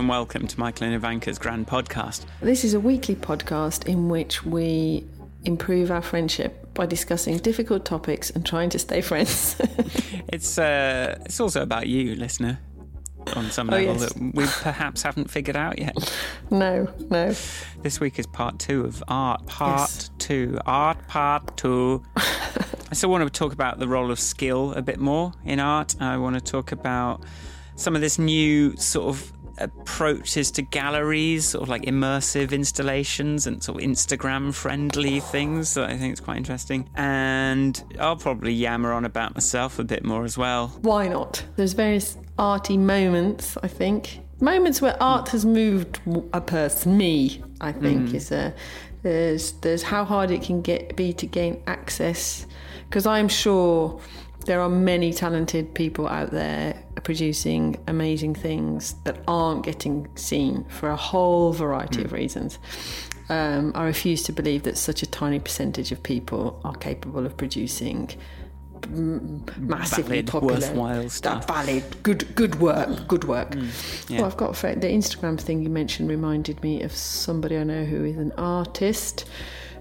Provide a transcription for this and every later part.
And welcome to Michael and Ivanka's Grand Podcast. This is a weekly podcast in which we improve our friendship by discussing difficult topics and trying to stay friends. It's uh, it's also about you, listener, on some Oh, level yes. that we perhaps haven't figured out yet. no, no. This week is part two of art. Part Yes. two. Art part two. I still want to talk about the role of skill a bit more in art. I want to talk about some of this new sort of approaches to galleries, sort of like immersive installations and sort of Instagram friendly things that I think is quite interesting. And I'll probably yammer on about myself a bit more as well. Why not? There's various arty moments, I think. Moments where art has moved a person, me, I think, mm. is a. There's there's how hard it can get be to gain access, because I'm sure there are many talented people out there producing amazing things that aren't getting seen for a whole variety of reasons. Um, I refuse to believe that such a tiny percentage of people are capable of producing m- massively Valid, popular, worthwhile stuff. valid, good, good work, good work. yeah. Well, I've got a friend. The Instagram thing you mentioned reminded me of somebody I know who is an artist,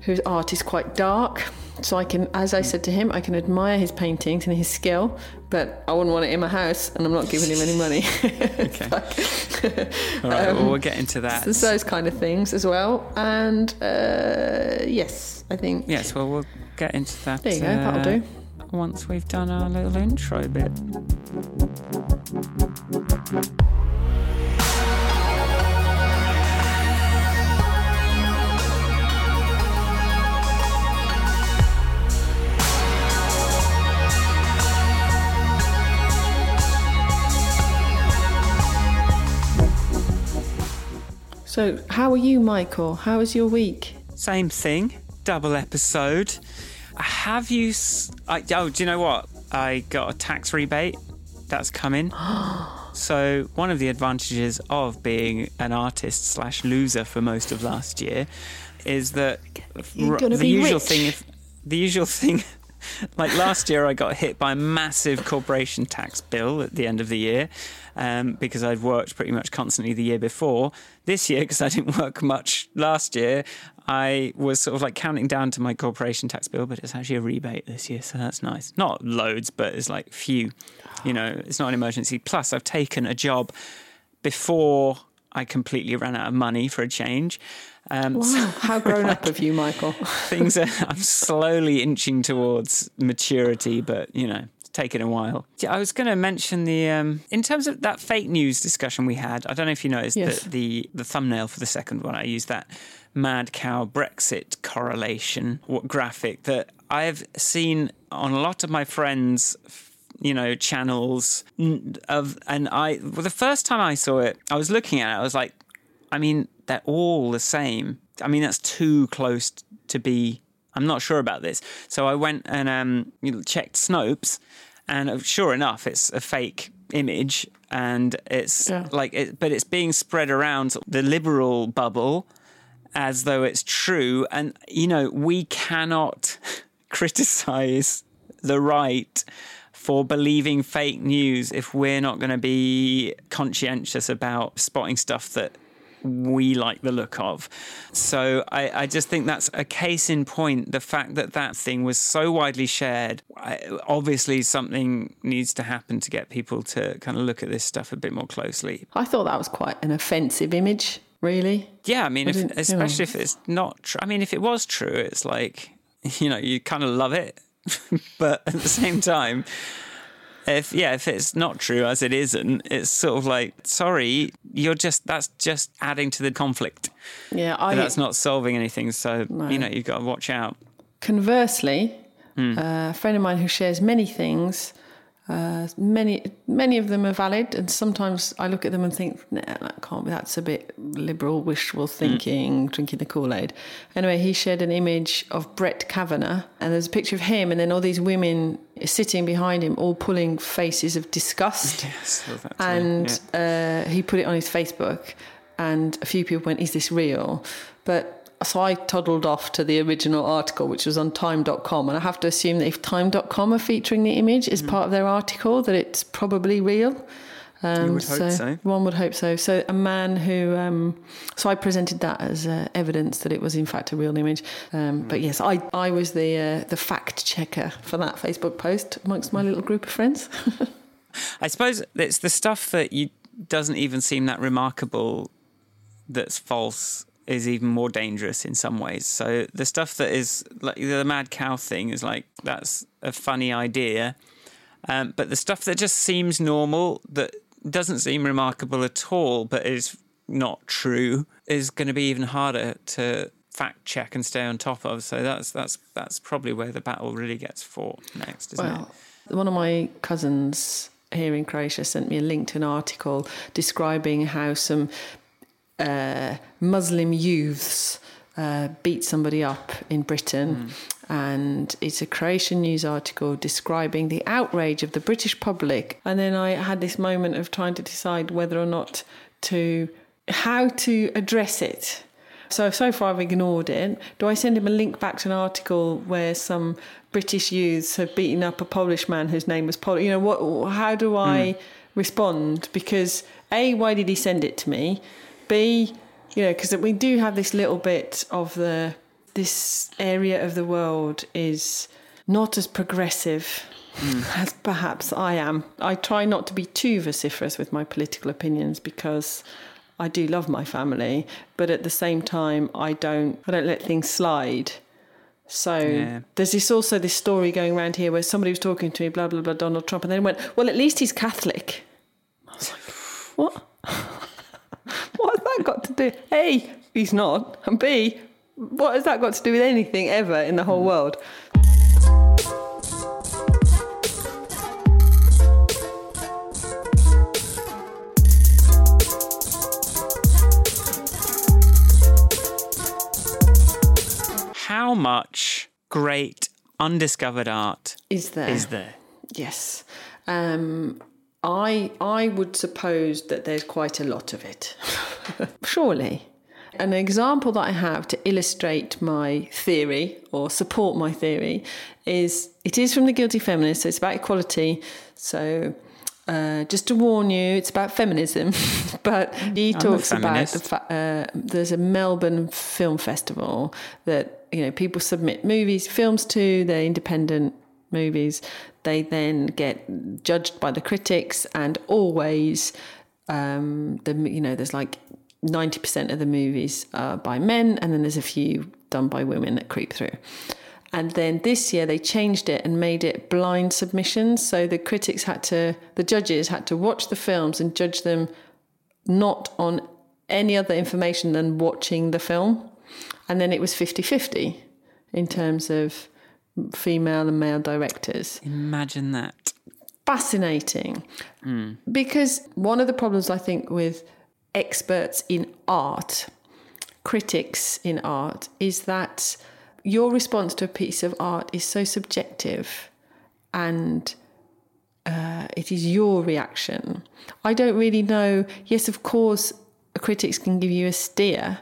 whose art is quite dark. So I can, as I said to him, I can admire his paintings and his skill, but I wouldn't want it in my house, and I'm not giving him any money. Okay. All right, well, we'll get into that. There's those kind of things as well. And uh, yes, I think. Yes, well, we'll get into that. There you go, uh, that'll do. Once we've done our little intro bit. So, how are you, Michael? How was your week? Same thing, double episode. Have you? I, oh, do you know what? I got a tax rebate that's coming. so one of the advantages of being an artist slash loser for most of last year is that r- the usual rich. thing. If the usual thing. Like last year, I got hit by a massive corporation tax bill at the end of the year um, because I'd worked pretty much constantly the year before. This year, because I didn't work much last year, I was sort of like counting down to my corporation tax bill, but it's actually a rebate this year, so that's nice. Not loads, but it's like few. You know, it's not an emergency. Plus, I've taken a job before I completely ran out of money for a change. Um, so Wow, how grown up of you, Michael? things are I'm slowly inching towards maturity, but you know, taken a while. Yeah, I was going to mention the um, in terms of that fake news discussion we had. I don't know if you noticed Yes. that the the thumbnail for the second one. I used that mad cow Brexit correlation what graphic that I've seen on a lot of my friends. You know, channels of, and I. Well, the first time I saw it, I was looking at it. I was like, I mean, they're all the same. I mean, that's too close to be. I'm not sure about this. So I went and um, checked Snopes, and uh, sure enough, it's a fake image, and it's Yeah. like, it, but it's being spread around the liberal bubble as though it's true. And you know, we cannot criticize the right for believing fake news if we're not going to be conscientious about spotting stuff that we like the look of. So I, I just think that's a case in point. The fact that that thing was so widely shared, I, obviously something needs to happen to get people to kind of look at this stuff a bit more closely. I thought that was quite an offensive image, really. Yeah, I mean, if, didn't- you know. especially if it's not true. I mean, if it was true, it's like, you know, you kind of love it. but at the same time, if, yeah, if it's not true as it isn't, it's sort of like, sorry, you're just, that's just adding to the conflict. Yeah, I. But that's not solving anything. So, you know, you've got to watch out. Conversely, Hmm. a friend of mine who shares many things, uh, many many of them are valid, and sometimes I look at them and think, nah, that can't be. That's a bit liberal, wishful thinking, drinking the Kool Aid. Anyway, he shared an image of Brett Kavanaugh, and there's a picture of him, and then all these women sitting behind him, all pulling faces of disgust. Yes, well, and yeah. uh, he put it on his Facebook, and a few people went, "Is this real?" But so I toddled off to the original article, which was on Time.com, and I have to assume that if Time.com are featuring the image as part of their article, that it's probably real. Um, hope so. One would hope so. So a man who, um, so I presented that as uh, evidence that it was in fact a real image. Um, But yes, I, I was the uh, the fact checker for that Facebook post amongst my little group of friends. I suppose it's the stuff that you doesn't even seem that remarkable that's false is even more dangerous in some ways. So the stuff that is like the mad cow thing is like that's a funny idea, um, but the stuff that just seems normal that doesn't seem remarkable at all, but is not true, is going to be even harder to fact check and stay on top of. So that's that's that's probably where the battle really gets fought next, isn't it? One of my cousins here in Croatia sent me a link to an article describing how some uh, Muslim youths uh, beat somebody up in Britain. And it's a Croatian news article describing the outrage of the British public. And then I had this moment of trying to decide whether or not to, how to address it. So, so far I've ignored it. Do I send him a link back to an article where some British youths have beaten up a Polish man whose name was Paul? You know, what? how do I hmm. respond? Because A, why did he send it to me? B, you know, because we do have this little bit of the, this area of the world is not as progressive hmm. as perhaps I am. I try not to be too vociferous with my political opinions because I do love my family, but at the same time, I don't I don't let things slide. So Yeah. there's this also this story going around here where somebody was talking to me, blah blah blah, Donald Trump, and then went, well, at least he's Catholic. I was like, what? what has that got to do? A, he's not, and B, what has that got to do with anything ever in the whole world? How much great undiscovered art Is there? is there? Yes. Um, I I would suppose that there's quite a lot of it. Surely. An example that I have to illustrate my theory or support my theory is it is from the Guilty Feminist, so it's about equality. So uh, just to warn you, it's about feminism, but he a talks about the fa- uh, there's a Melbourne Film Festival that you know people submit movies, films to. They're independent movies. They then get judged by the critics, and always um, the you know there's like ninety percent of the movies are by men, and then there's a few done by women that creep through. And then this year they changed it and made it blind submissions. So the critics had to, the judges had to watch the films and judge them not on any other information than watching the film. And then it was 50 50 in terms of female and male directors. Imagine that. Fascinating. Mm. Because one of the problems I think with experts in art, critics in art, is that your response to a piece of art is so subjective and uh, it is your reaction. I don't really know. Yes, of course, critics can give you a steer,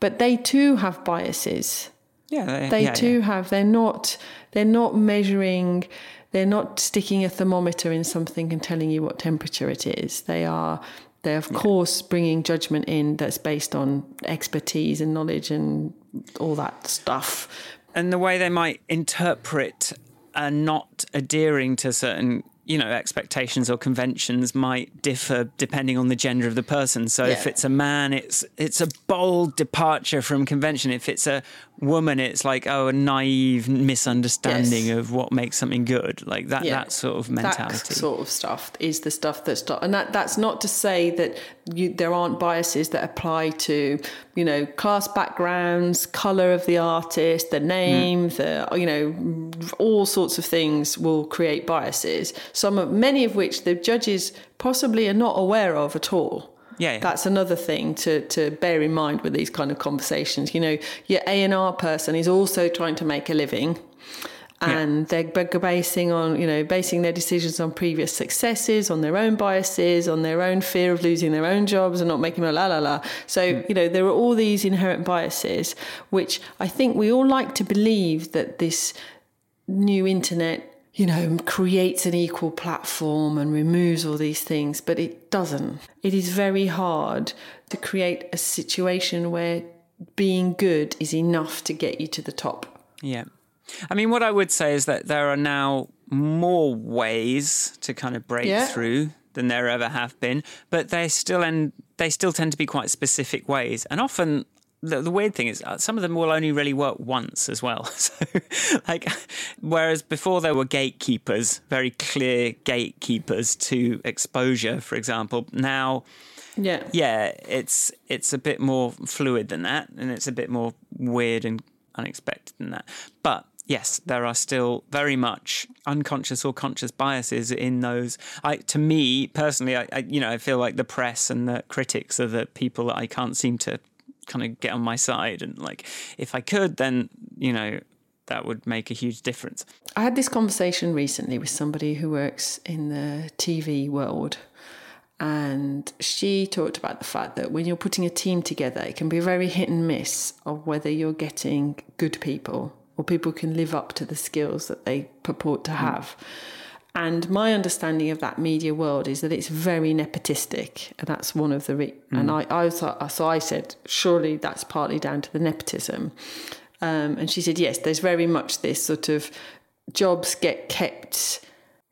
but they too have biases Yeah, they, they yeah, too yeah. have they're not they're not measuring they're not sticking a thermometer in something and telling you what temperature it is they are they're of course bringing judgment in that's based on expertise and knowledge and all that stuff. And the way they might interpret and not adhering to certain you know expectations or conventions might differ depending on the gender of the person. So if it's a man it's it's a bold departure from convention. If it's a woman it's like oh a naive misunderstanding Yes. of what makes something good like that Yeah. that sort of mentality That sort of stuff is the stuff that's not, and that that's not to say that you, there aren't biases that apply to, you know, class backgrounds, color of the artist, the name, mm. the you know, all sorts of things will create biases. Some of many of which the judges possibly are not aware of at all. Yeah, yeah. That's another thing to, to bear in mind with these kind of conversations. You know, your A and R person is also trying to make a living, and they're basing on you know basing their decisions on previous successes, on their own biases, on their own fear of losing their own jobs and not making a la la la. So hmm. you know there are all these inherent biases, which I think we all like to believe that this new internet you know, creates an equal platform and removes all these things, but it doesn't. It is very hard to create a situation where being good is enough to get you to the top. Yeah. I mean, what I would say is that there are now more ways to kind of break Yeah. through than there ever have been, but they still and they still tend to be quite specific ways, and often. The, the weird thing is, uh, some of them will only really work once as well. So, like, whereas before there were gatekeepers, very clear gatekeepers to exposure, for example. Now, Yeah. yeah, it's it's a bit more fluid than that, and it's a bit more weird and unexpected than that. But yes, there are still very much unconscious or conscious biases in those. I, to me personally, I, I you know I feel like the press and the critics are the people that I can't seem to kind of get on my side, and like if I could, then you know that would make a huge difference. I had this conversation recently with somebody who works in the TV world. And she talked about the fact that when you're putting a team together, it can be very hit and miss of whether you're getting good people or people can live up to the skills that they purport to mm. have. And my understanding of that media world is that it's very nepotistic, and that's one of the. Re- And I, I was, so I said, surely that's partly down to the nepotism. Um, and she said, yes, there's very much this sort of jobs get kept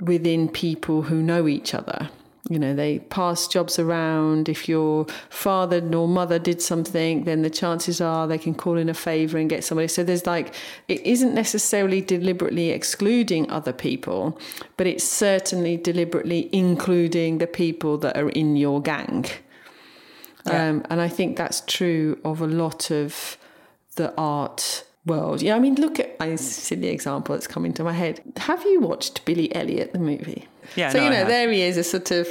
within people who know each other. You know, they pass jobs around. If your father or mother did something, then the chances are they can call in a favour and get somebody. So there's like, it isn't necessarily deliberately excluding other people, but it's certainly deliberately including the people that are in your gang. Um, and I think that's true of a lot of the art world. Yeah, I mean, look at I see the example that's coming to my head. Have you watched Billy Elliot the movie? Yeah, So no, you know, there he is, a sort of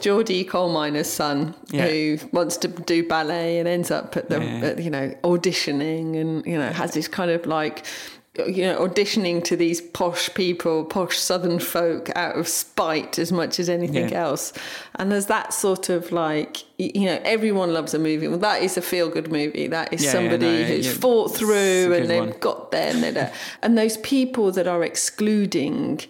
Geordie coal miner's son Yeah. who wants to do ballet and ends up at the Yeah. at, you know auditioning and you know has this kind of like you know auditioning to these posh people, posh southern folk out of spite as much as anything Yeah. else. And there's that sort of like you know everyone loves a movie. Well, that is a feel good movie. That is Yeah, yeah, somebody no, who's yeah. fought through and they've one. got there and and those people that are excluding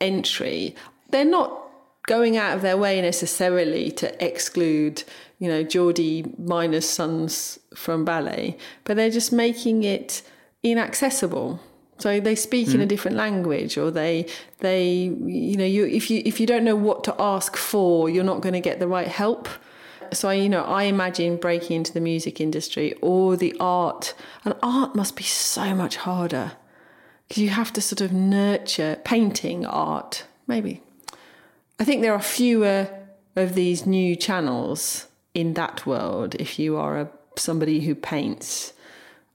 entry, they're not going out of their way necessarily to exclude, you know, Geordie miners' sons from ballet, but they're just making it inaccessible. So they speak in a hmm. different language, or they they you know you if you if you don't know what to ask for, you're not going to get the right help. So I, you know, I imagine breaking into the music industry or the art, and art must be so much harder because you have to sort of nurture painting art maybe i think there are fewer of these new channels in that world if you are a somebody who paints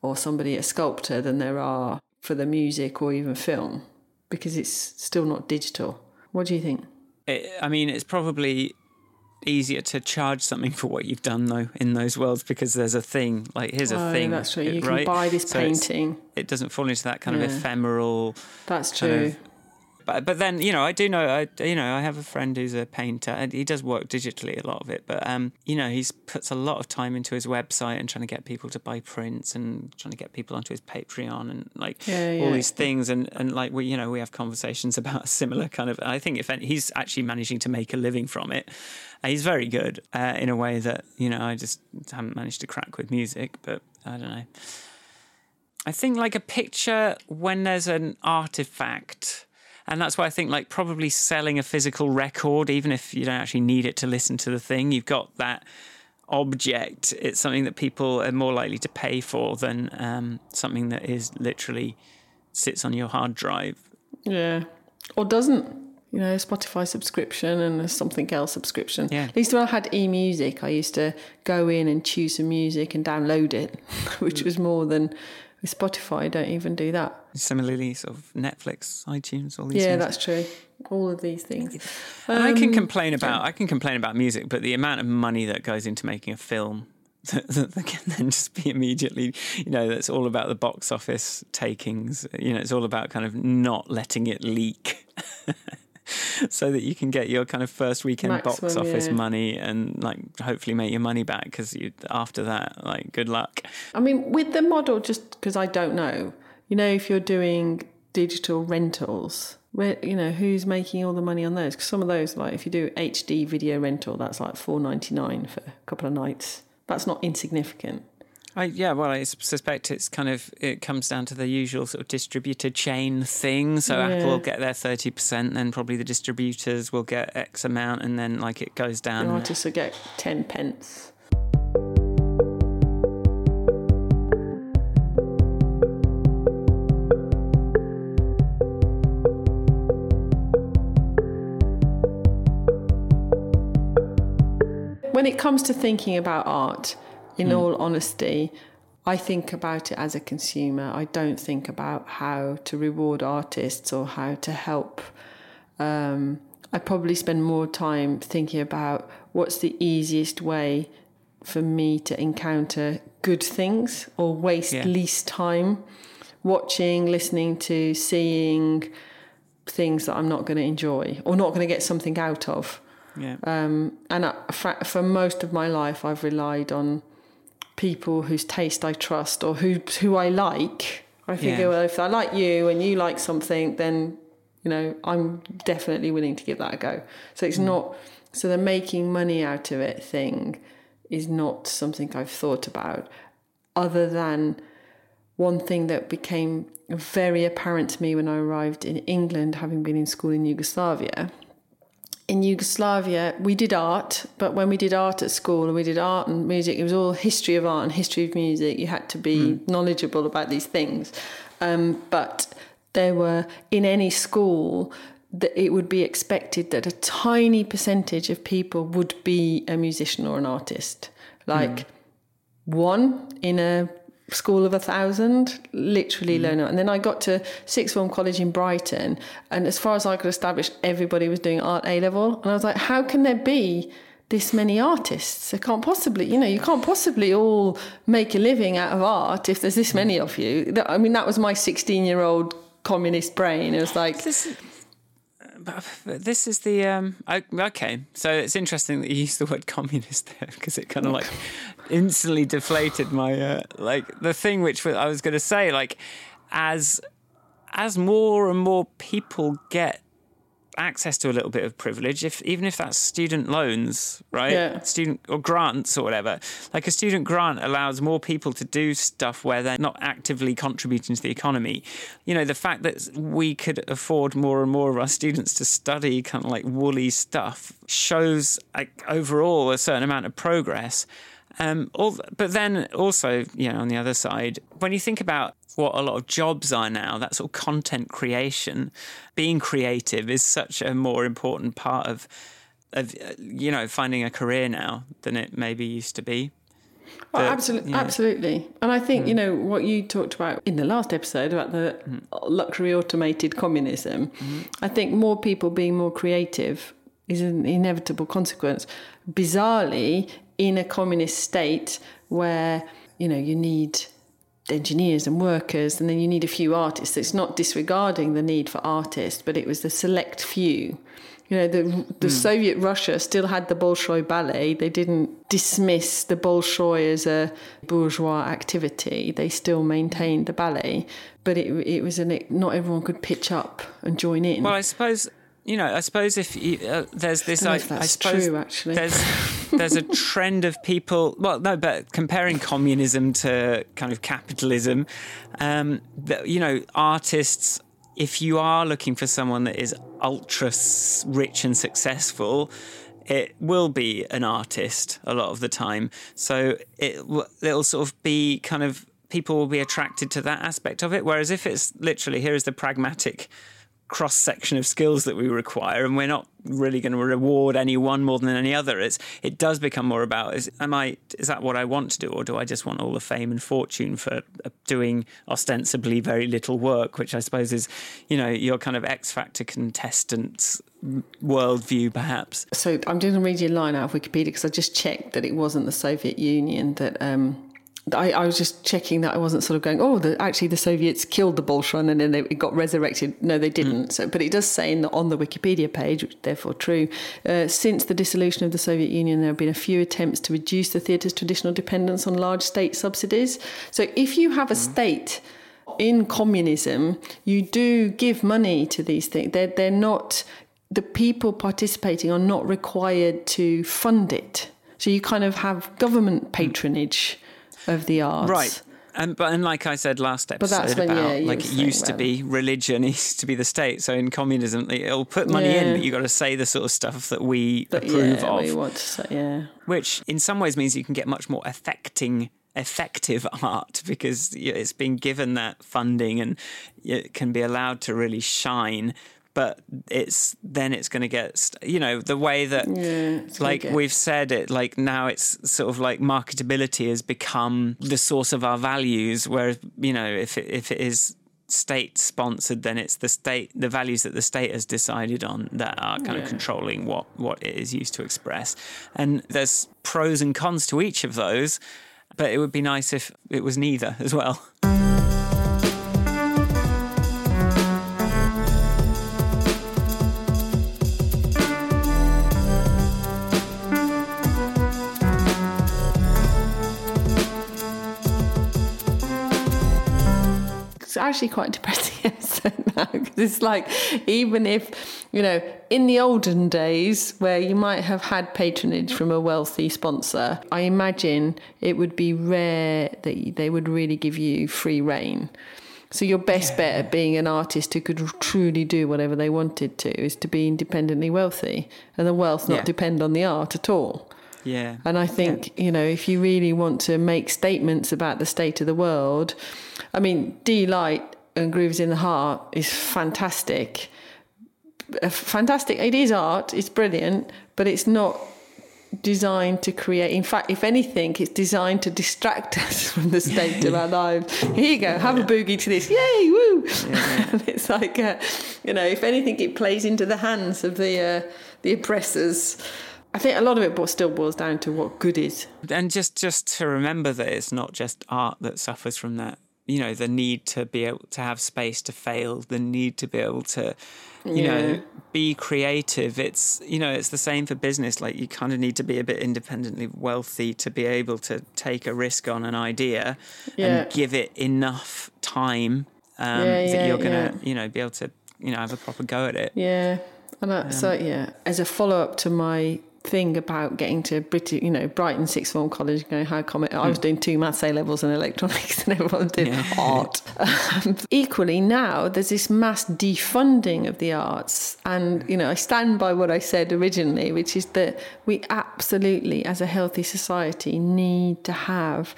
or somebody a sculptor than there are for the music or even film because it's still not digital. What do you think? It, I mean, it's probably easier to charge something for what you've done though in those worlds because there's a thing. Like here's a Oh, thing that's true you can buy this So painting. it doesn't fall into that kind of ephemeral that's true but but then you know I do know I you know I have a friend who's a painter and he does work digitally a lot of it but um you know he's puts a lot of time into his website and trying to get people to buy prints and trying to get people onto his Patreon and like Yeah, all these things. And and like we you know we have conversations about a similar kind of I think if any, he's actually managing to make a living from it. And he's very good uh, in a way that you know I just haven't managed to crack with music but I don't know. I think like a picture when there's an artifact. And that's why I think like probably selling a physical record, even if you don't actually need it to listen to the thing, you've got that object. It's something that people are more likely to pay for than um, something that is literally sits on your hard drive. Yeah. Or doesn't. You know, Spotify subscription and a something else subscription. Yeah. At least when I had e music, I used to go in and choose some music and download it, which was more than with Spotify. Don't even do that. Similarly, sort of Netflix, iTunes, all these Yeah, things. that's true. All of these things. And I can Um, complain about I can complain about music, but the amount of money that goes into making a film that, that can then just be immediately, you know, that's all about the box office takings. You know, it's all about kind of not letting it leak. So that you can get your kind of first weekend box office yeah. money and like hopefully make your money back because you after that like good luck. I mean, with the model, just because I don't know, you know, if you're doing digital rentals, Where you know who's making all the money on those? Because some of those, like if you do HD video rental, that's like four ninety nine for a couple of nights. That's not insignificant. I, yeah, well, I suspect it's kind of it comes down to the usual sort of distributor chain thing. So Yeah. Apple will get their thirty percent, then probably the distributors will get X amount, and then like it goes down. The artists will get ten pence. When it comes to thinking about art, in all honesty, I think about it as a consumer. I don't think about how to reward artists or how to help. Um, I probably spend more time thinking about what's the easiest way for me to encounter good things or waste Yeah. least time watching, listening to, seeing things that I'm not going to enjoy or not going to get something out of. Yeah, Um, and I, for most of my life, I've relied on people whose taste I trust or who who I like. I figure, Yeah. well, if I like you and you like something, then you know I'm definitely willing to give that a go. So it's mm. not so the making money out of it thing is not something I've thought about, other than one thing that became very apparent to me when I arrived in England, having been in school in Yugoslavia in Yugoslavia, we did art, but when we did art at school and we did art and music, it was all history of art and history of music. You had to be knowledgeable about these things. Um, but there were, in any school, that it would be expected that a tiny percentage of people would be a musician or an artist. Like one in a school of a thousand, literally mm-hmm. learn it. And then I got to sixth form college in Brighton, and as far as I could establish, everybody was doing art A level, and I was like, how can there be? This many artists, there can't possibly, you know, you can't possibly all make a living out of art if there's this mm-hmm. many of you. I mean, that was my 16 year old communist brain. It was like, this is. the um. Okay, so it's interesting that you used the word communist there because it kind of like instantly deflated my uh, like the thing which I was going to say like as as more and more people get access to a little bit of privilege if even if that's student loans right? Yeah. student or grants or whatever. Like a student grant allows more people to do stuff where they're not actively contributing to the economy. You know the fact that we could afford more and more of our students to study kind of like woolly stuff shows like overall a certain amount of progress. Um, all, but then also, you know, on the other side, when you think about what a lot of jobs are now, that sort of content creation, being creative is such a more important part of, of you know, finding a career now than it maybe used to be. Oh, absolutely, you know- absolutely. And I think you hmm. know what you talked about in the last episode about the hmm. luxury automated communism. Hmm. I think more people being more creative is an inevitable consequence. Bizarrely, in a communist state where you know you need engineers and workers, and then you need a few artists. It's not disregarding the need for artists, but it was the select few. You know, the the hmm. Soviet Russia still had the Bolshoi ballet. They didn't dismiss the Bolshoi as a bourgeois activity. They still maintained the ballet, but it it was an not everyone could pitch up and join in. Well, I suppose you know. I suppose if you, uh, there's this, I I, don't know if I suppose true, actually. there's there's a trend of people. Well, no, but comparing communism to kind of capitalism, um, that, you know, artists. If you are looking for someone that is ultra rich and successful, it will be an artist a lot of the time. So it it'll sort of be kind of people will be attracted to that aspect of it. Whereas if it's literally here is the pragmatic cross section of skills that we require, and we're not really going to reward any one more than any other. It's it does become more about is am I is that what I want to do, or do I just want all the fame and fortune for uh, doing ostensibly very little work, which I suppose is you know your kind of X Factor contestants worldview, perhaps. So I'm you a line out of Wikipedia because I just checked that it wasn't the Soviet Union that. Um, I, I was just checking that I wasn't sort of going, oh, the, actually the Soviets killed the Bolshoi and then they, it got resurrected. No, they hmm. didn't. So, but it does say in the, on the Wikipedia page, which is therefore true, uh, since the dissolution of the Soviet Union, there have been a few attempts to reduce the theatre's traditional dependence on large state subsidies. So if you have a hmm. state in communism, you do give money to these things. They're, they're not, the people participating are not required to fund it. So you kind of have government hmm. patronage of the arts. Right. And but and like I said last episode when, about yeah, like it used to be religion, it used to be the state. So in communism, it'll put money in, but you got to say the sort of stuff that we But approve yeah, of, we want to say, yeah. which in some ways means you can get much more affecting effective art because it's been given that funding and it can be allowed to really shine but it's then it's going to get st- you know the way that Yeah, like get- we've said it like now it's sort of like marketability has become the source of our values whereas you know if it, if it is state sponsored then it's the state the values that the state has decided on that are kind of controlling what what it is used to express. And there's pros and cons to each of those but it would be nice if it was neither as well actually quite depressing episode now because it's like even if you know in the olden days where you might have had patronage from a wealthy sponsor i imagine it would be rare that they would really give you free reign. So your best bet at being an artist who could truly do whatever they wanted to is to be independently wealthy and the wealth not Yeah. depend on the art at all yeah and I think, you know, if you really want to make statements about the state of the world, I mean, Deee-Lite and Groove Is in the Heart is fantastic. Fantastic. It is art, it's brilliant, but it's not designed to create. In fact, if anything, it's designed to distract us from the state of our lives. Here you go, have a boogie to this. Yay, woo! and it's like, uh, you know, if anything, it plays into the hands of the, uh, the oppressors. I think a lot of it still boils down to what good is. and just just to remember that it's not just art that suffers from that. You know the need to be able to have space to fail the need to be able to you Yeah. know be creative. It's you know it's the same for business. Like you kind of need to be a bit independently wealthy to be able to take a risk on an idea Yeah. and give it enough time um, Yeah, that you're gonna you know be able to you know have a proper go at it. Yeah, and I, so yeah, as a follow up to my thing about getting to British, you know, Brighton sixth form college, going how come it, I was doing two maths A levels and electronics, and everyone did Yeah. art. Um, equally, now there's this mass defunding of the arts, and you know, I stand by what I said originally, which is that we absolutely, as a healthy society, need to have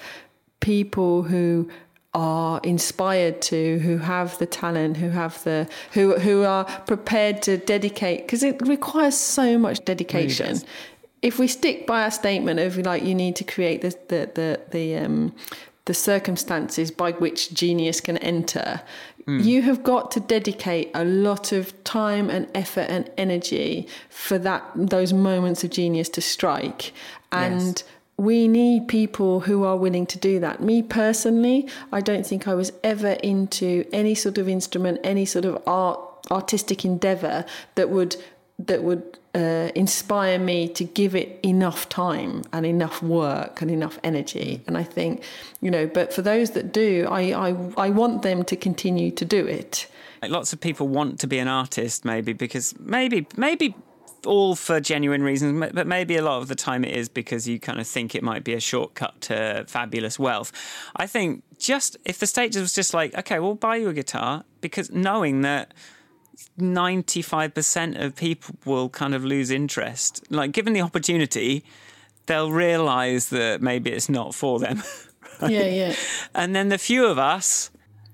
people who are inspired to who have the talent who have the who who are prepared to dedicate because it requires so much dedication. If we stick by our statement of like you need to create the the the, the um the circumstances by which genius can enter you have got to dedicate a lot of time and effort and energy for that those moments of genius to strike. And Yes. We need people who are willing to do that. Me personally, I don't think I was ever into any sort of instrument, any sort of art, artistic endeavor that would that would uh, inspire me to give it enough time and enough work and enough energy. And I think, you know, but for those that do, I I, I want them to continue to do it. Like lots of people want to be an artist, maybe because maybe maybe all for genuine reasons, but maybe a lot of the time it is because you kind of think it might be a shortcut to fabulous wealth. I think just if the state was just like, okay, we'll buy you a guitar, because knowing that. 95% of people will kind of lose interest. Like, given the opportunity, they'll realize that maybe it's not for them. Yeah, yeah, and then the few of us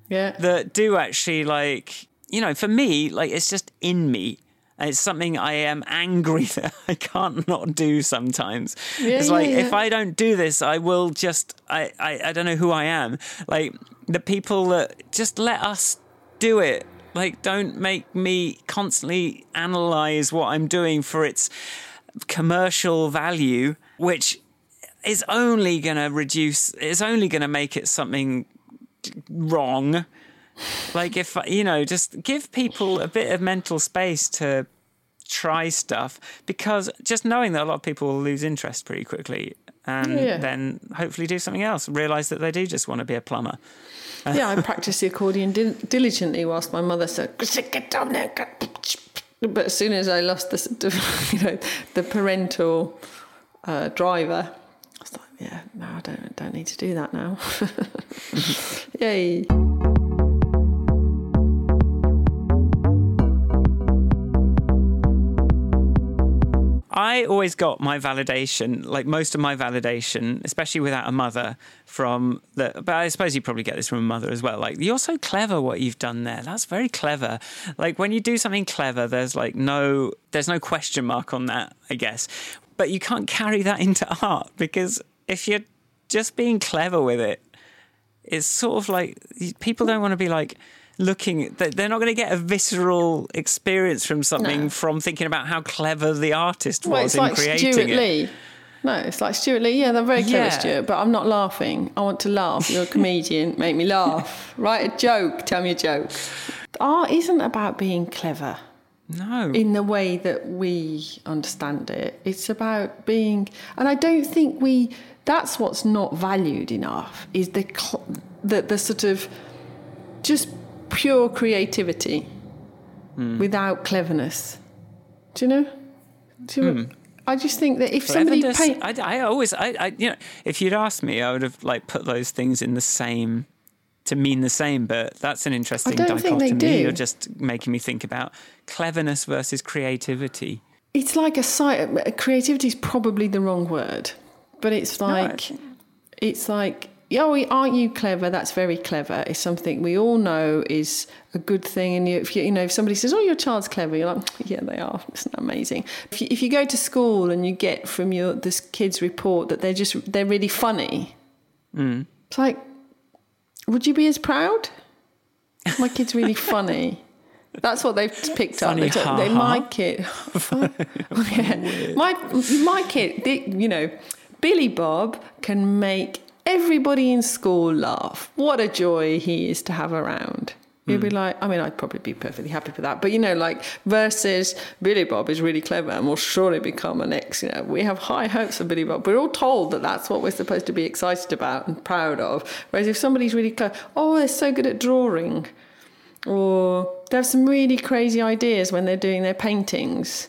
yeah. that do actually like you know for me like it's just in me it's something i am angry that i can't not do sometimes. Yeah, it's like yeah, if i don't do this i will just I, I i don't know who i am. Like the people that just let us do it. Like don't make me constantly analyze what i'm doing for its commercial value which is only going to reduce is only going to make it something wrong. Like if you know, just give people a bit of mental space to try stuff because just knowing that a lot of people will lose interest pretty quickly and Yeah. then hopefully do something else, realize that they do just want to be a plumber. yeah, I practiced the accordion dil- diligently whilst my mother said, "Get down there." get-" But as soon as I lost the, you know, the parental uh, driver, I was like, yeah, no, I don't, don't need to do that now. Yay. I always got my validation, like most of my validation, especially without a mother, from the. But I suppose you probably get this from a mother as well. Like you're so clever, what you've done there. That's very clever. Like when you do something clever, there's like no, there's no question mark on that, I guess. But you can't carry that into art because if you're just being clever with it, it's sort of like people don't want to be like looking they- they're not going to get a visceral experience from something No. from thinking about how clever the artist Well, was it's in like creating Stewart it Lee. No, it's like Stewart Lee. Yeah, they're very clever, Yeah. Stewart, but I'm not laughing. I want to laugh. You're a comedian. Make me laugh. Write a joke. Tell me a joke. Art isn't about being clever no in the way that we understand it. It's about being, and I don't think we. That's what's not valued enough. Is the cl- the, the sort of just pure creativity Hmm. without cleverness. Do you know? Do you, I just think that if somebody paint, I, I always I, I you know if you'd asked me i would have like put those things in the same to mean the same but that's an interesting don't think they dichotomy do. you're just making me think about cleverness versus creativity it's like a site. Creativity is probably the wrong word, but it's like it's like oh, aren't you clever? That's very clever. It's something we all know is a good thing. And you, if you, you know, if somebody says, "Oh, your child's clever," you're like, "Yeah, they are. Isn't that amazing?" If you, if you go to school and you get from your this kid's report that they're just they're really funny, Mm. it's like, would you be as proud? My kid's really funny. That's what they've picked up. Funny, They, took- ha, they, ha. my kid, yeah. my my kid, they- you know, Billy Bob can make everybody in school laugh. What a joy he is to have around. You'd be hmm. like, I mean, I'd probably be perfectly happy for that. But, you know, like, versus Billy Bob is really clever and will surely become an ex. You know, we have high hopes for Billy Bob. We're all told that that's what we're supposed to be excited about and proud of. Whereas if somebody's really clever, oh, they're so good at drawing, or they have some really crazy ideas when they're doing their paintings.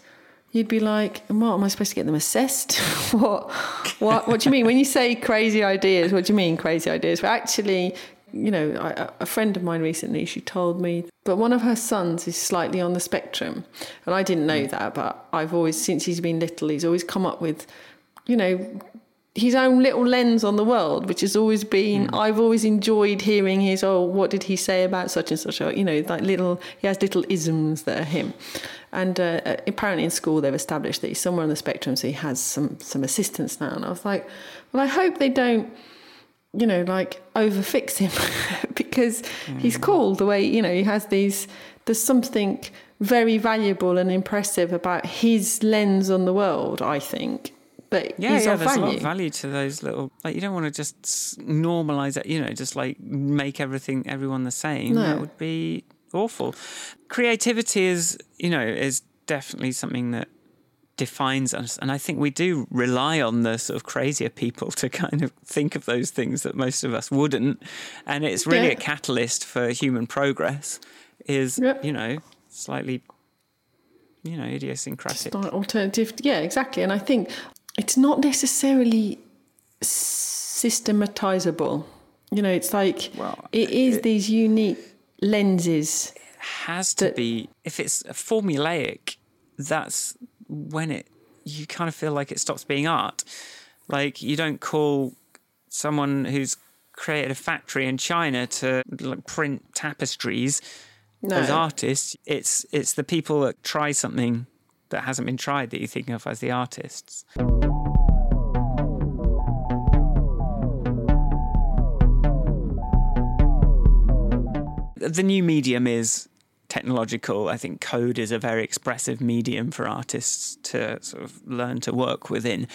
You'd be like, "What am I supposed to get them assessed? what, what, what do you mean when you say crazy ideas? What do you mean crazy ideas? But actually, you know, I, a friend of mine recently, she told me, but one of her sons is slightly on the spectrum, and I didn't know mm. that, but I've always, since he's been little, he's always come up with, you know, his own little lens on the world, which has always been. Mm. I've always enjoyed hearing his. Oh, what did he say about such and such? Or, you know, like little. He has little isms that are him. And uh, apparently in school they've established that he's somewhere on the spectrum, so he has some some assistance now. And I was like, well, I hope they don't. You know, like overfix him because he's cool the way you know he has these. There's something very valuable and impressive about his lens on the world. I think but Yeah, yeah. There's a lot value. of value to those little. Like you don't want to just normalize it. You know, just like make everything everyone the same. No. That would be awful. Creativity is, you know, is definitely something that defines us, and I think we do rely on the sort of crazier people to kind of think of those things that most of us wouldn't, and it's really Yeah. a catalyst for human progress. Is Yep. you know slightly, you know, idiosyncratic. Alternative yeah exactly and i think it's not necessarily systematizable you know it's like Well, it is these unique lenses has to that- be if it's formulaic that's when it you kind of feel like it stops being art. Like you don't call someone who's created a factory in china to like, print tapestries no. as artists. It's it's the people that try something that hasn't been tried that you think of as the artists the new medium is technological. I think code is a very expressive medium for artists to sort of learn to work within.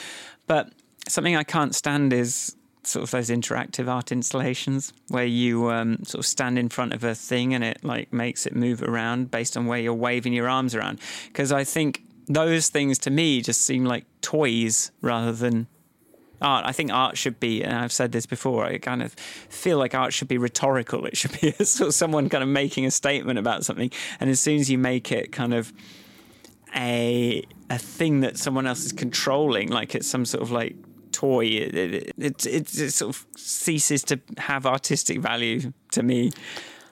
But something I can't stand is sort of those interactive art installations where you um, sort of stand in front of a thing and it like makes it move around based on where you're waving your arms around. Because I think those things to me just seem like toys rather than art. I think art should be, and I've said this before, I kind of feel like art should be rhetorical. It should be sort of someone kind of making a statement about something. And as soon as you make it kind of a a thing that someone else is controlling, like it's some sort of like toy, it, it, it, it, it sort of ceases to have artistic value to me.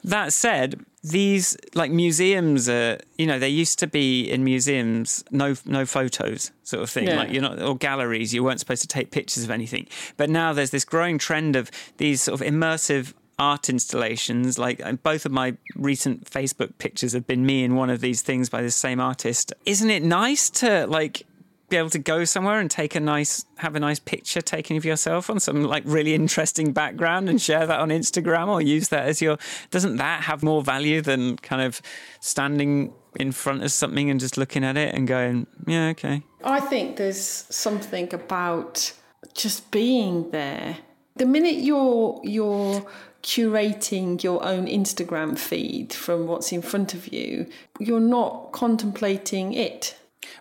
That said, these like museums are you know they used to be in museums no no photos sort of thing. Yeah. like you're not or galleries you weren't supposed to take pictures of anything. But now there's this growing trend of these sort of immersive art installations. Like uh, both of my recent facebook pictures have been me in one of these things by the same artist. Isn't it nice to like be able to go somewhere and take a nice have a nice picture taken of yourself on some like really interesting background and share that on Instagram or use that as your doesn't that have more value than kind of standing in front of something and just looking at it and going yeah okay I think there's something about just being there. The minute you're you're curating your own Instagram feed from what's in front of you, you're not contemplating it.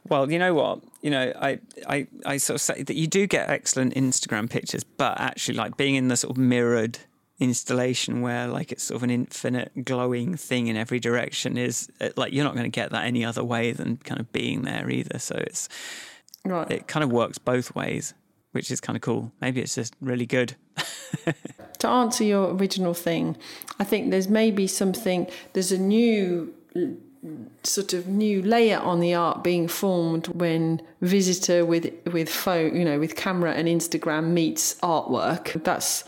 Well, you know what? You know, I, I, I sort of say that you do get excellent Instagram pictures, but actually, like being in the sort of mirrored installation where like it's sort of an infinite glowing thing in every direction is uh, like you're not going to get that any other way than kind of being there either. So it's Right. it kind of works both ways, which is kind of cool. Maybe it's just really good. to answer your original thing, I think there's maybe something, there's a new sort of new layer on the art being formed when visitor with with phone, you know, with camera and Instagram meets artwork. That's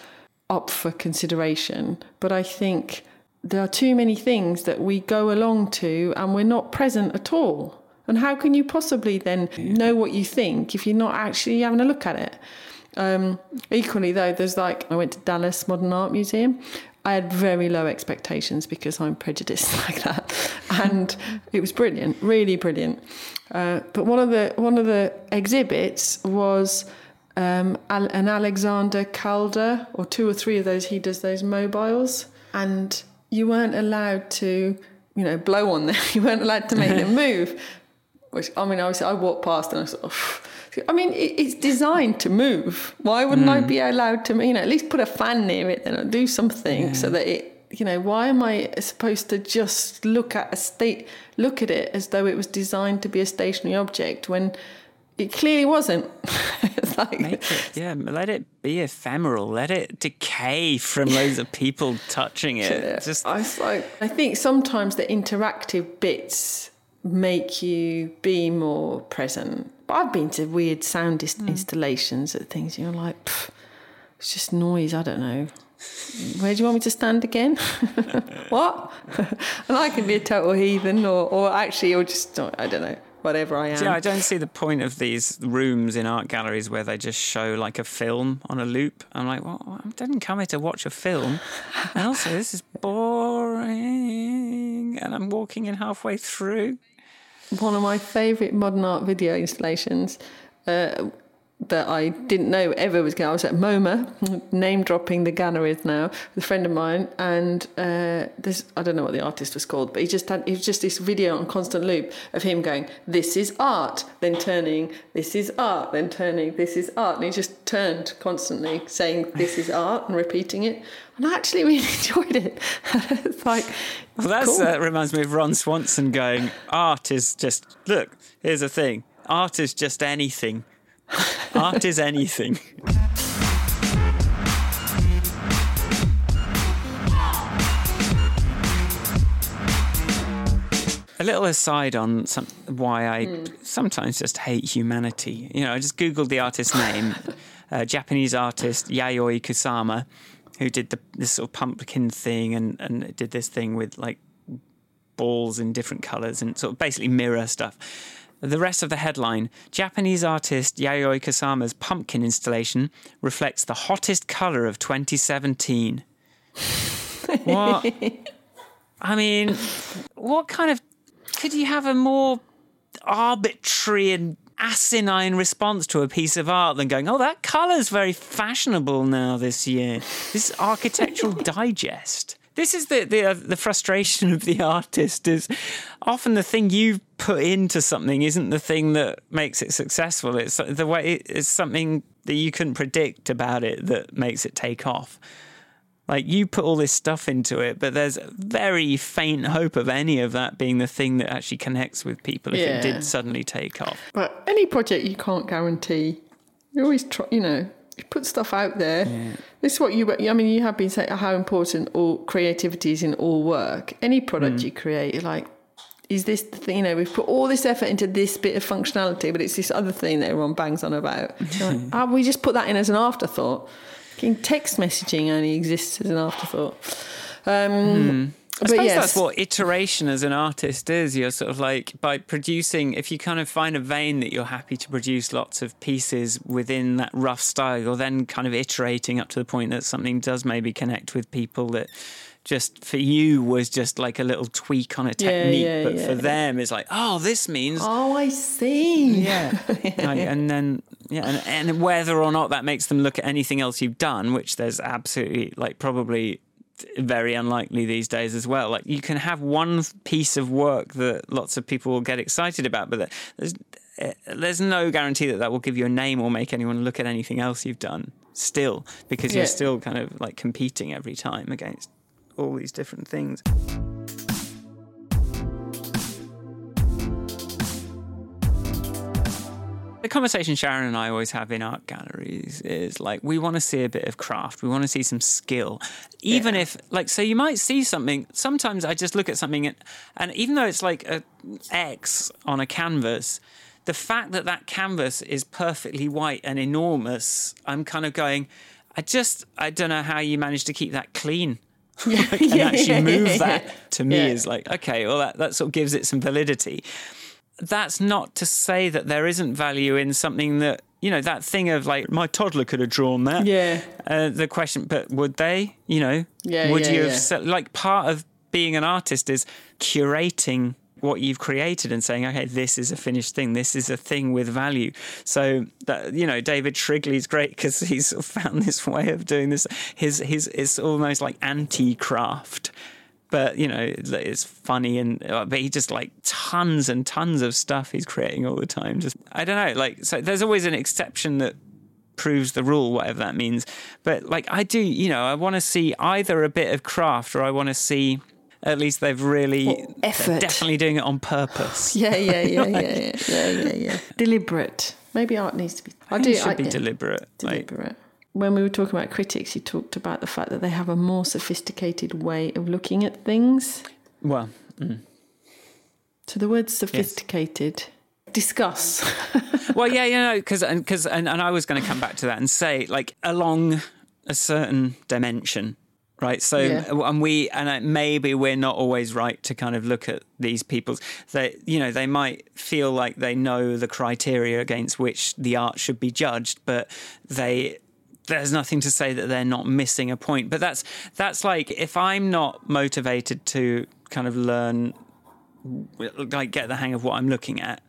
up for consideration. But I think there are too many things that we go along to and we're not present at all. And how can you possibly then know what you think if you're not actually having a look at it? Um, equally, though, there's like I went to Dallas Modern Art Museum. I had very low expectations because I'm prejudiced like that, and it was brilliant, really brilliant. Uh, but one of the one of the exhibits was um, an Alexander Calder, or two or three of those. He does those mobiles, and you weren't allowed to, you know, blow on them. You weren't allowed to make them move. Which I mean, obviously, I walked past and I sort of. I mean, it, it's designed to move. Why wouldn't I hmm. be allowed to, you know, at least put a fan near it then or do something so that it, you know, why am I supposed to just look at a state, look at it as though it was designed to be a stationary object when it clearly wasn't? like, it, yeah, let it be ephemeral. Let it decay from loads of people touching it. Just I, was like, I think sometimes the interactive bits make you be more present. But I've been to weird sound dis- hmm. installations at things, and you're like, it's just noise. I don't know. Where do you want me to stand again? what? and I can be a total heathen, or, or actually, or just I don't know, whatever I am. Yeah, I don't see the point of these rooms in art galleries where they just show like a film on a loop. I'm like, well, I didn't come here to watch a film. And also, this is boring. And I'm walking in halfway through. One of my favourite modern art video installations uh, that I didn't know ever was going. I was at MoMA, name dropping the galleries now, with a friend of mine, and uh, this I don't know what the artist was called, but he just had it was just this video on constant loop of him going, "This is art," then turning, "This is art," then turning, "This is art," and he just turned constantly saying, "This is art," and repeating it. And I actually really enjoyed it. it's like, Well, that cool. uh, reminds me of Ron Swanson going, art is just, look, here's the thing art is just anything. art is anything. A little aside on some, why I sometimes just hate humanity. You know, I just googled the artist's name, uh, Japanese artist Yayoi Kusama, who did the, this sort of pumpkin thing and, and did this thing with like balls in different colours and sort of basically mirror stuff. The rest of the headline Japanese artist Yayoi Kusama's pumpkin installation reflects the hottest colour of 2017. what? I mean, what kind of. Could you have a more arbitrary and asinine response to a piece of art than going, oh, that colour's very fashionable now this year? This is architectural digest. This is the the uh, the frustration of the artist is often the thing you put into something isn't the thing that makes it successful. It's the way it's something that you couldn't predict about it that makes it take off. Like you put all this stuff into it, but there's very faint hope of any of that being the thing that actually connects with people if Yeah. it did suddenly take off. But any project you can't guarantee. You always try, you know, you put stuff out there. This is what you, I mean, you have been saying how important all creativity is in all work. Any product you create, you're like, is this the thing? You know, we've put all this effort into this bit of functionality, but it's this other thing that everyone bangs on about. Like, "Ah, we just put that in as an afterthought. Text messaging only exists as an afterthought. Um, I suppose yes, that's what iteration as an artist is. You're sort of like by producing, if you kind of find a vein that you're happy to produce lots of pieces within that rough style, you're then kind of iterating up to the point that something does maybe connect with people that just for you was just like a little tweak on a technique, yeah, but yeah. for them it's like, oh, this means oh, I see. yeah. Like, and then yeah, and, and whether or not that makes them look at anything else you've done, which there's absolutely like probably very unlikely these days as well. Like you can have one piece of work that lots of people will get excited about, but there's eh, there's no guarantee that that will give you a name or make anyone look at anything else you've done still because you're still kind of like competing every time against all these different things. The conversation Sharon and I always have in art galleries is like we want to see a bit of craft, we want to see some skill. Even if like so you might see something sometimes I just look at something and, and even though it's like a X on a canvas, the fact that that canvas is perfectly white and enormous, I'm kind of going I just I don't know how you manage to keep that clean. Like, and actually move that to me Yeah. is like okay well that, that sort of gives it some validity that's not to say that there isn't value in something that you know that thing of like my toddler could have drawn that. Yeah. uh, the question but would they you know? Yeah, would yeah, you yeah. have se- like part of being an artist is curating what you've created and saying okay this is a finished thing. This is a thing with value. So that you know david shrigley's great because he's found this way of doing this. His his it's almost like anti-craft but you know it's funny and uh, but he just like tons and tons of stuff he's creating all the time just i don't know like so there's always an exception that proves the rule whatever that means but like i do you know i want to see either a bit of craft or i want to see at least they've really Or effort. definitely doing it on purpose Yeah, yeah, yeah, yeah, yeah, yeah, yeah, yeah. Deliberate. Maybe art needs to be. I do. it should I, be yeah, deliberate like Deliberate. When we were talking about critics, you talked about the fact that they have a more sophisticated way of looking at things. well So the word sophisticated. Discuss. well, yeah, you know, because and because and, and I was going to come back to that and say like along a certain dimension, right? So Yeah. and we and uh, maybe we're not always right to kind of look at these people's. They you know they might feel like they know the criteria against which the art should be judged, but they. There's nothing to say that they're not missing a point, but that's that's like if I'm not motivated to kind of learn, like get the hang of what I'm looking at,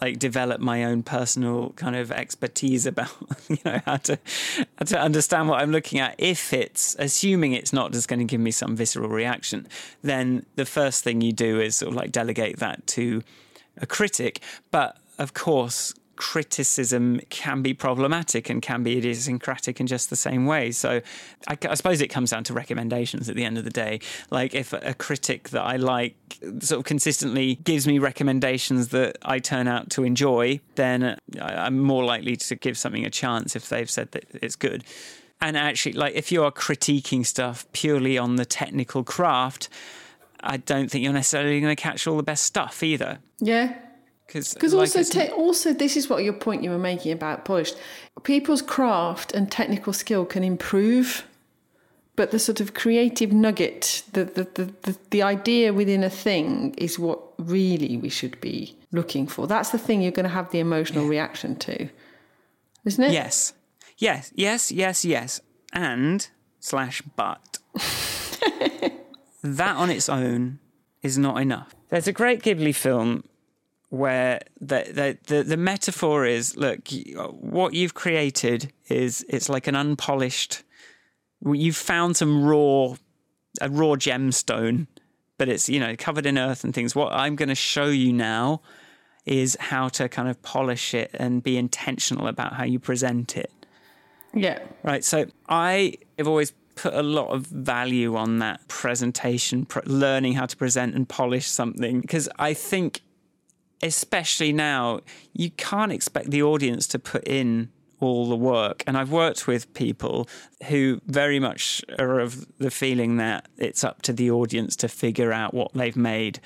like develop my own personal kind of expertise about you know how to how to understand what I'm looking at. If it's assuming it's not just going to give me some visceral reaction, then the first thing you do is sort of like delegate that to a critic. But of course, criticism can be problematic and can be idiosyncratic in just the same way. So I, I suppose it comes down to recommendations at the end of the day. Like if a critic that I like sort of consistently gives me recommendations that I turn out to enjoy, then I'm more likely to give something a chance if they've said that it's good. And actually, like if you are critiquing stuff purely on the technical craft, I don't think you're necessarily going to catch all the best stuff either. yeah. Because Because also, te- also, this is what your point you were making about polished. People's craft and technical skill can improve, but the sort of creative nugget, the the, the, the the idea within a thing, is what really we should be looking for. That's the thing you're going to have the emotional reaction to, isn't it? Yes. Yes, yes, yes, yes. And slash but. that on its own is not enough. There's a great Ghibli film where the the the, the metaphor is look what you've created is it's like an unpolished you've found some raw a raw gemstone, but it's you know covered in earth and things. What I'm going to show you now is how to kind of polish it and be intentional about how you present it. Yeah. Right. So I have always put a lot of value on that presentation, pr- learning how to present and polish something, because I think, especially now, you can't expect the audience to put in all the work. And I've worked with people who very much are of the feeling that it's up to the audience to figure out what they've made.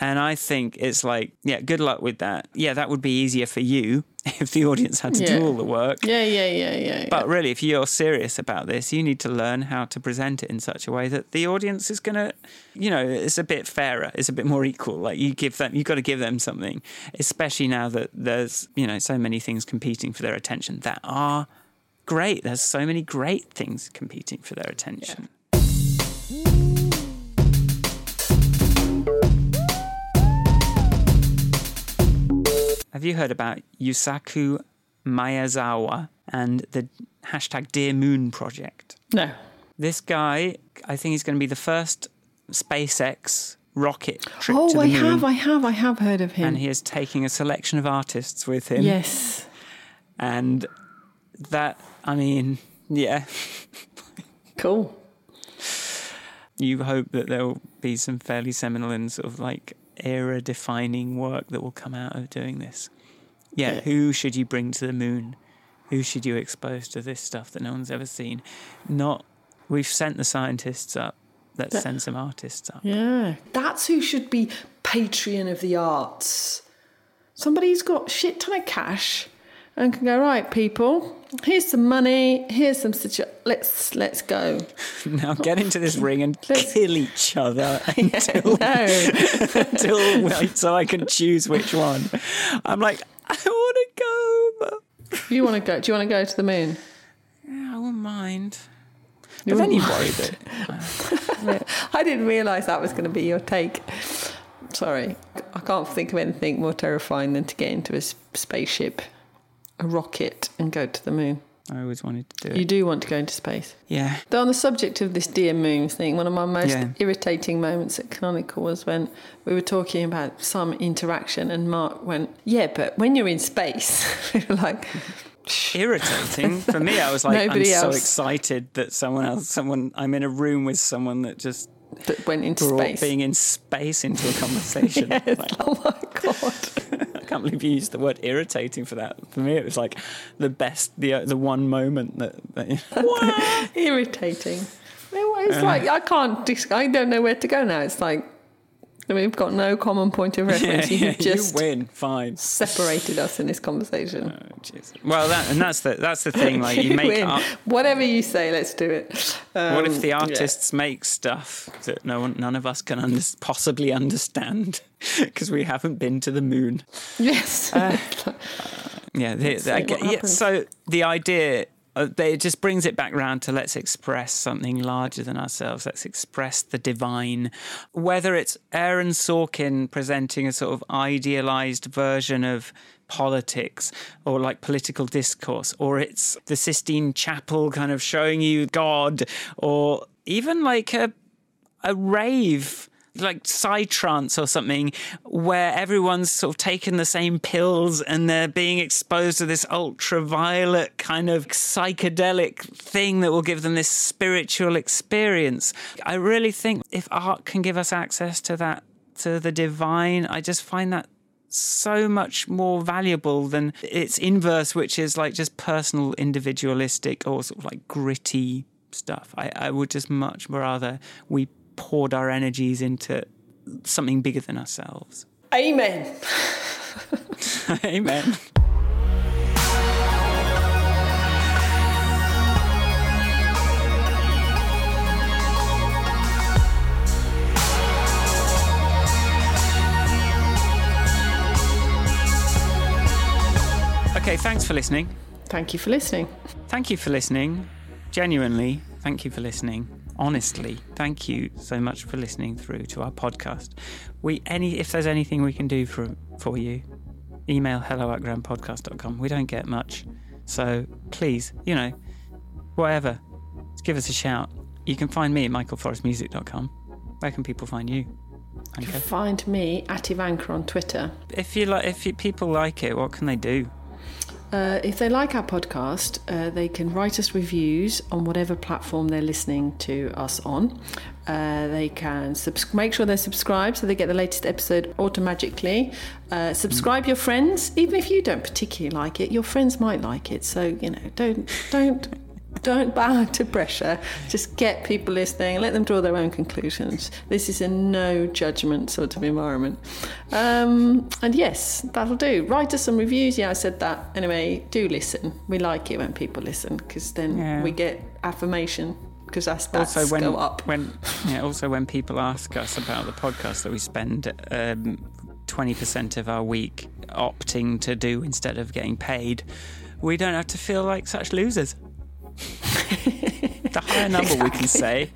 And I think it's like, yeah, good luck with that. Yeah, that would be easier for you if the audience had to Yeah. do all the work. Yeah, yeah, yeah, yeah. yeah. But really, if you're serious about this, you need to learn how to present it in such a way that the audience is going to, you know, it's a bit fairer, it's a bit more equal. Like you give them, you've got to give them something, especially now that there's, you know, so many things competing for their attention that are great. There's so many great things competing for their attention. Have you heard about Yusaku Maezawa and the hashtag Dear Moon project? no. This guy, I think he's going to be the first SpaceX rocket trip oh, to Oh, the I moon. have, I have, I have heard of him. and he is taking a selection of artists with him. yes. And that, I mean, yeah, Cool. you hope that there will be some fairly seminal and sort of like era defining work that will come out of doing this. Yeah, Yeah. who should you bring to the moon? Who should you expose to this stuff that no one's ever seen? Not, we've sent the scientists up. Let's That- send some artists up. Yeah. That's who should be patron of the arts. Somebody who's got shit ton of cash and can go, right, people, here's some money, here's some situ- let's let's go. Now get into this ring and Let's- kill each other until, no. until like, so I can choose which one. I'm like, I want to go, You want to go? Do you want to go to the moon? yeah, I won't mind. You But then you wouldn't worry that I didn't realise that was going to be your take. Sorry, I can't think of anything more terrifying than to get into a spaceship, a rocket, and go to the moon. I always wanted to do it. You do want to go into space. Yeah. Though on the subject of this dear moon thing, one of my most Yeah. irritating moments at Canonical was when we were talking about some interaction, and Mark went, "Yeah, but when you're in space, we were like." Irritating for me. I was like, Nobody I'm so excited that someone else, someone, I'm in a room with someone that just That went into brought space. being in space into a conversation. Like, oh my god! I can't believe you used the word irritating for that. For me, it was like the best, the uh, the one moment that. that Irritating. It's like I can't. dis- I don't know where to go now. It's like we've got no common point of reference. yeah, You've just you win. Fine. separated us in this conversation. Oh, well, that and that's the that's the thing. Like you make. win. Art, Whatever you say, let's do it. what if Um, the yeah. artists make stuff that no one, none of us can under, possibly understand because we haven't been to the moon? Yes. Yeah, the, the- I see get- what yeah, so the idea. Uh, it just brings it back round to let's express something larger than ourselves. Let's express the divine. Whether it's Aaron Sorkin presenting a sort of idealized version of politics or like political discourse, or it's the Sistine Chapel kind of showing you God, or even like a a rave like psytrance or something where everyone's sort of taken the same pills and they're being exposed to this ultraviolet kind of psychedelic thing that will give them this spiritual experience i really think if art can give us access to that to the divine i just find that so much more valuable than its inverse, which is like just personal, individualistic, or sort of like gritty stuff. I, I would just much rather we poured our energies into something bigger than ourselves. Amen. Amen. Okay, thanks for listening. Thank you for listening. Thank you for listening. Genuinely, thank you for listening. Honestly, thank you so much for listening through to our podcast. We any if there's anything we can do for for you, email hello at grandpodcast.com. We don't get much. So please, you know, whatever. Just give us a shout. you can find me at michaelforestmusic.com. Where can people find you? Okay. Find me at Ivanka on Twitter. If you like, if you, people like it, what can they do? Uh, if they like our podcast, uh, they can write us reviews on whatever platform they're listening to us on. Uh, they can subs- make sure they're subscribed so they get the latest episode automatically. Uh, subscribe your friends, even if you don't particularly like it, your friends might like it. So you know, don't don't don't bow to pressure. Just get people listening, let them draw their own conclusions. This is a no judgment sort of environment. Um, and yes, that'll do. Write us some reviews. Yeah, I said that. Anyway, do listen. We like it when people listen because then yeah. we get affirmation because our stats also when, go up. When, yeah, also when people ask us about the podcast that we spend um, 20% of our week opting to do instead of getting paid, we don't have to feel like such losers. the higher number exactly. we can say,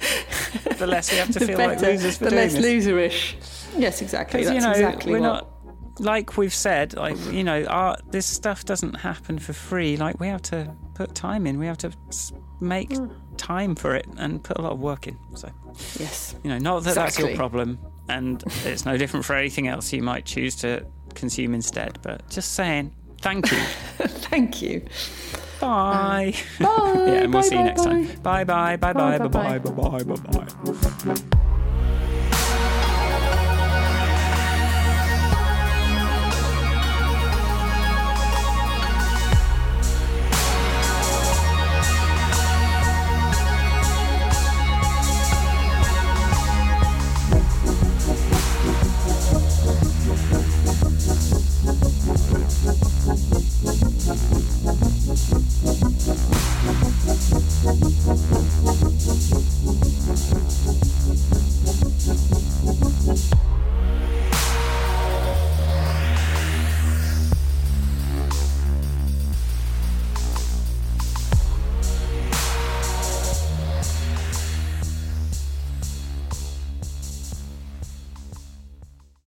the less we have to the feel better, like losers for the doing less this. loserish. Yes, exactly. That's you know, exactly we're what... not like we've said. Like you know, our, this stuff doesn't happen for free. Like we have to put time in. We have to make mm. time for it and put a lot of work in. So yes, you know, not that exactly. that's your problem, and it's no different for anything else you might choose to consume instead. But just saying, thank you. thank you. Bye. Bye. yeah, and we'll bye, see you next bye. time. Bye bye. Bye bye. Bye bye. Bye bye. Bye bye.